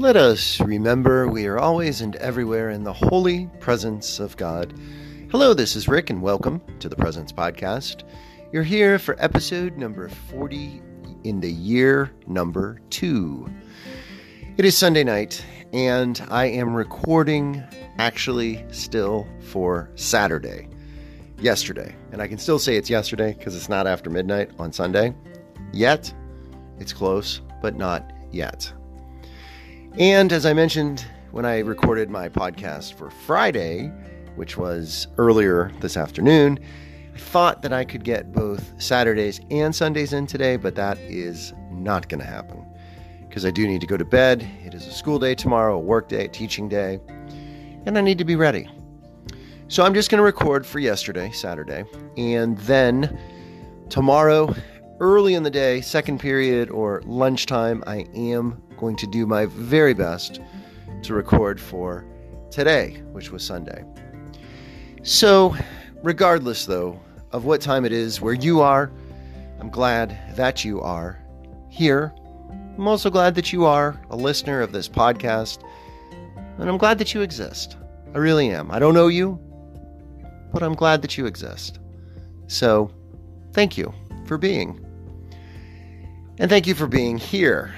Let us remember we are always and everywhere in the holy presence of God. Hello, this is Rick, and welcome to the Presence Podcast. You're here for episode number 40 in the year number two. It is Sunday night, and I am recording actually still for Saturday, yesterday. And I can still say it's yesterday because it's not after midnight on Sunday. Yet, it's close, but not yet. And as I mentioned when I recorded my podcast for Friday, which was earlier this afternoon, I thought that I could get both Saturdays and Sundays in today, but that is not going to happen because I do need to go to bed. It is a school day tomorrow, a work day, a teaching day, and I need to be ready. So I'm just going to record for yesterday, Saturday, and then tomorrow, early in the day, second period or lunchtime, I am going to do my very best to record for today, which was Sunday. So, regardless though of what time it is where you are, I'm glad that you are here. I'm also glad that you are a listener of this podcast, and I'm glad that you exist. I really am. I don't know you, but I'm glad that you exist. So, thank you for being. And thank you for being here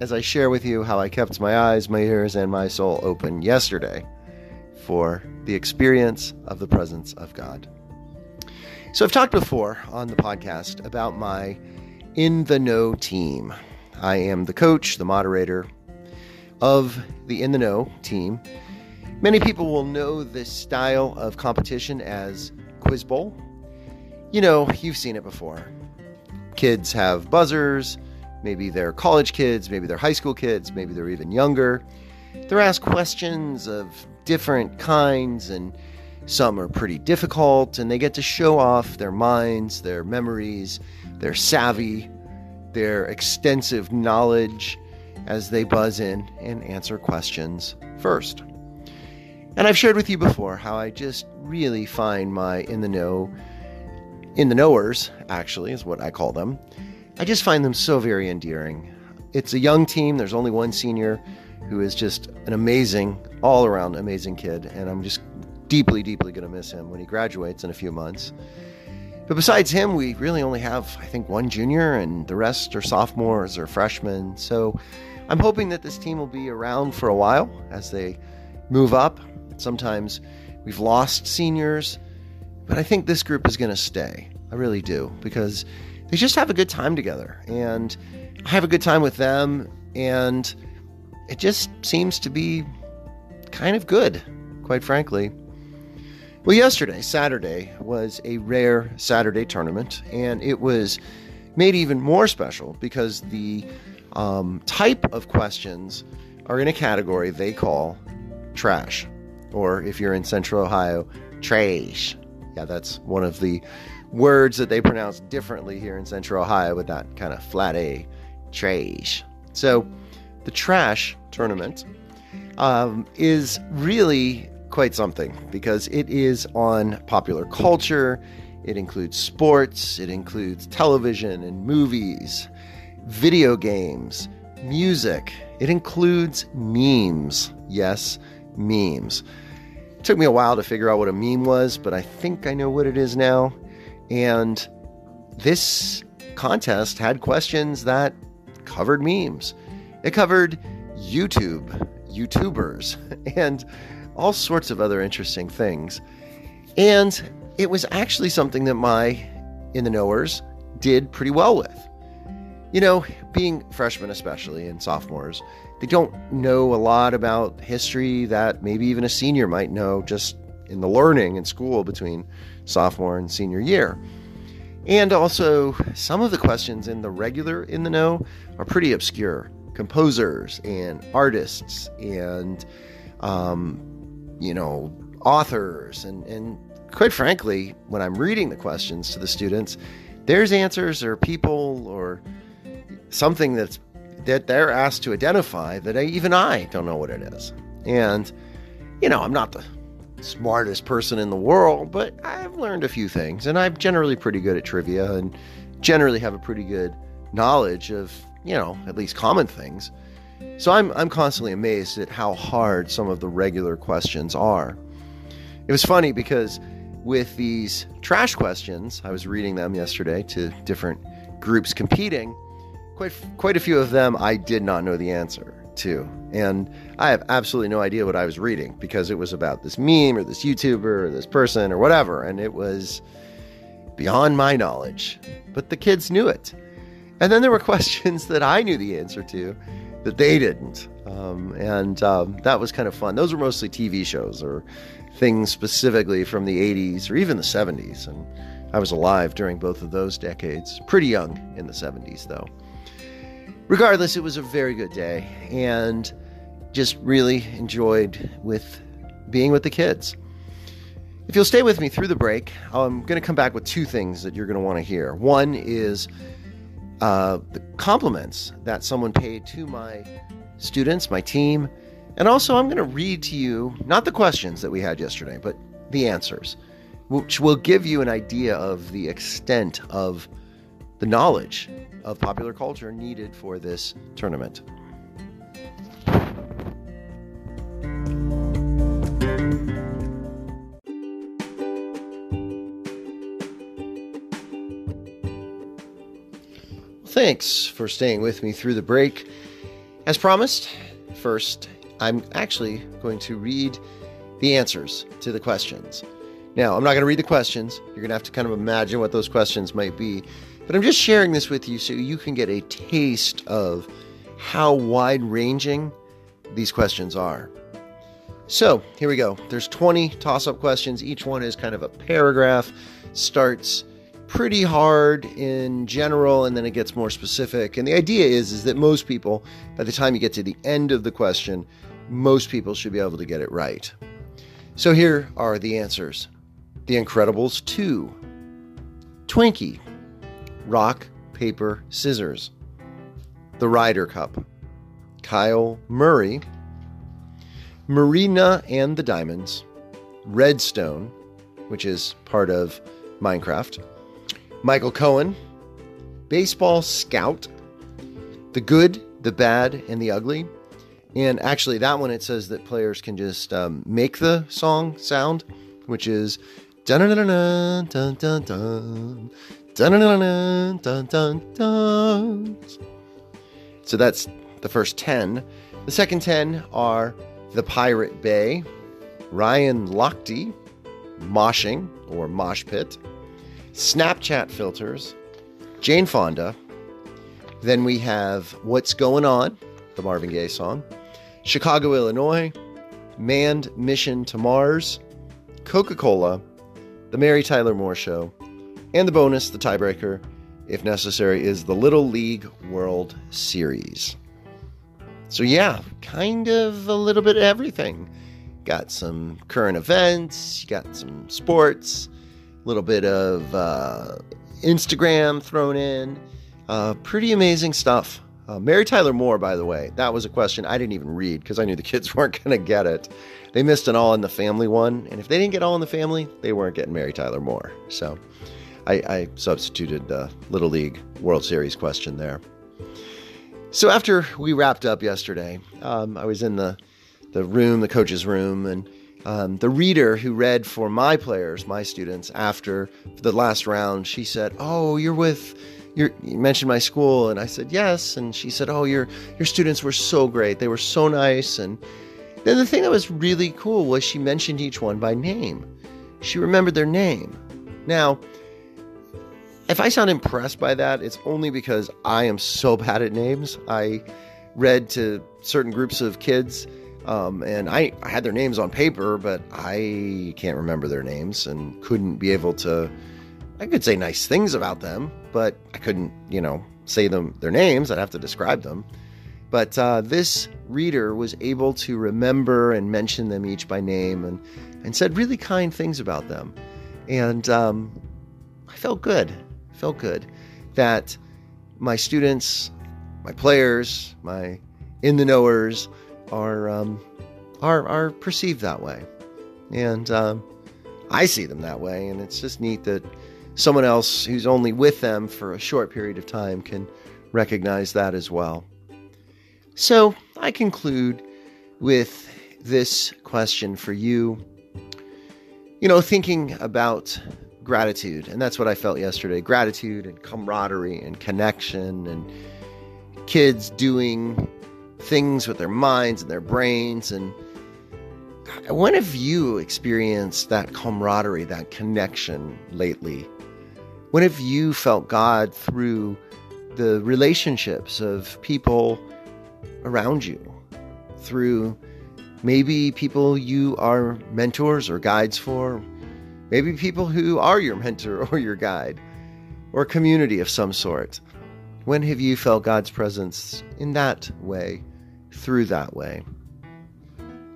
as I share with you how I kept my eyes, my ears, and my soul open yesterday for the experience of the presence of God. So, I've talked before on the podcast about my In the Know team. I am the coach, the moderator of the In the Know team. Many people will know this style of competition as Quiz Bowl. You know, you've seen it before. Kids have buzzers Maybe they're college kids, maybe they're high school kids, maybe they're even younger. They're asked questions of different kinds, and some are pretty difficult, and they get to show off their minds, their memories, their savvy, their extensive knowledge as they buzz in and answer questions first. And I've shared with you before how I just really find my in the know, in the knowers, actually, is what I call them I just find them so very endearing. It's a young team, there's only one senior who is just an amazing, all around amazing kid, and I'm just deeply, deeply going to miss him when he graduates in a few months. But besides him, we really only have, I think, one junior, and the rest are sophomores or freshmen. So I'm hoping that this team will be around for a while as they move up. Sometimes we've lost seniors, but I think this group is going to stay. I really do, because they just have a good time together. And I have a good time with them. And it just seems to be kind of good, quite frankly. Well, yesterday, Saturday, was a rare Saturday tournament, and it was made even more special because the um, type of questions are in a category they call trash, or if you're in Central Ohio, trash. Yeah, that's one of the words that they pronounce differently here in Central Ohio with that kind of flat A, trash. So, the trash tournament um, is really quite something because it is on popular culture. It includes sports, it includes television and movies, video games, music. It includes memes. Yes, memes. It took me a while to figure out what a meme was, but I think I know what it is now. And this contest had questions that covered memes. It covered YouTube, YouTubers, and all sorts of other interesting things. And it was actually something that my in the knowers did pretty well with. You know, being freshmen, especially and sophomores, they don't know a lot about history that maybe even a senior might know just in the learning in school between sophomore and senior year. And also, some of the questions in the regular in the know are pretty obscure. Composers and artists and, um, you know, authors. And, and quite frankly, when I'm reading the questions to the students, there's answers or people or something that's that they're asked to identify that I, even I don't know what it is. And, you know, I'm not the smartest person in the world, but I've learned a few things, and I'm generally pretty good at trivia and generally have a pretty good knowledge of, you know, at least common things. So I'm, I'm constantly amazed at how hard some of the regular questions are. It was funny because with these trash questions, I was reading them yesterday to different groups competing. Quite, quite a few of them I did not know the answer to. And I have absolutely no idea what I was reading because it was about this meme or this YouTuber or this person or whatever. And it was beyond my knowledge. But the kids knew it. And then there were questions that I knew the answer to that they didn't. Um, and um, that was kind of fun. Those were mostly TV shows or things specifically from the 80s or even the 70s. And I was alive during both of those decades. Pretty young in the 70s, though. Regardless, it was a very good day and just really enjoyed with being with the kids. If you'll stay with me through the break, I'm going to come back with two things that you're going to want to hear. One is uh, the compliments that someone paid to my students, my team, and also I'm going to read to you not the questions that we had yesterday, but the answers, which will give you an idea of the extent of the knowledge of popular culture needed for this tournament. Thanks for staying with me through the break. As promised, first, I'm actually going to read the answers to the questions. Now, I'm not going to read the questions. You're going to have to kind of imagine what those questions might be. But I'm just sharing this with you so you can get a taste of how wide ranging these questions are. So, here we go. There's 20 toss up questions. Each one is kind of a paragraph, starts pretty hard in general and then it gets more specific and the idea is is that most people by the time you get to the end of the question most people should be able to get it right so here are the answers the incredibles 2 twinkie rock paper scissors. The ryder cup. Kyler Murray. Marina and the diamonds. Redstone which is part of minecraft. Michael Cohen, Baseball Scout, The Good, the Bad, and the Ugly. And actually, that one it says that players can just um, make the song sound, which is dun dun dun dun dun dun So that's the first ten. The second ten are The Pirate Bay, Ryan Lochte, Moshing or Mosh Pit, Snapchat filters, Jane Fonda. Then we have What's Going On, the Marvin Gaye song, Chicago, Illinois, Manned Mission to Mars, Coca Cola, The Mary Tyler Moore Show, and the bonus, the tiebreaker, if necessary, is the Little League World Series. So, yeah, kind of a little bit of everything. Got some current events, got some sports, a little bit of uh, Instagram thrown in. Uh, pretty amazing stuff. Uh, Mary Tyler Moore, by the way, that was a question I didn't even read because I knew the kids weren't going to get it. They missed an All in the Family one, and if they didn't get All in the Family, they weren't getting Mary Tyler Moore. So I, I substituted the Little League World Series question there. So after we wrapped up yesterday, um, I was in the the room, the coach's room, and um, the reader who read for my players, my students, after the last round, she said, "Oh, you're with." you mentioned my school, and I said yes, and she said, "Oh, your your students were so great. They were so nice." And then the thing that was really cool was she mentioned each one by name. She remembered their name. Now, if I sound impressed by that, it's only because I am so bad at names. I read to certain groups of kids um, and I, I had their names on paper, but I can't remember their names and couldn't be able to. I could say nice things about them, but I couldn't, you know, say them their names. I'd have to describe them. But uh, this reader was able to remember and mention them each by name and, and said really kind things about them. And um, I felt good, felt good that my students, my players, my in the knowers, are um, are are perceived that way, and um, I see them that way, and it's just neat that someone else who's only with them for a short period of time can recognize that as well. So I conclude with this question for you. You know, thinking about gratitude, and that's what I felt yesterday gratitude and camaraderie and connection, and kids doing things with their minds and their brains. And when have you experienced that camaraderie, that connection lately? When have you felt God through the relationships of people around you? Through maybe people you are mentors or guides for, maybe people who are your mentor or your guide, or community of some sort. When have you felt God's presence in that way, through that way?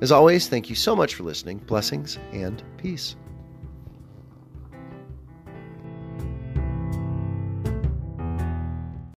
As always, thank you so much for listening. Blessings and peace.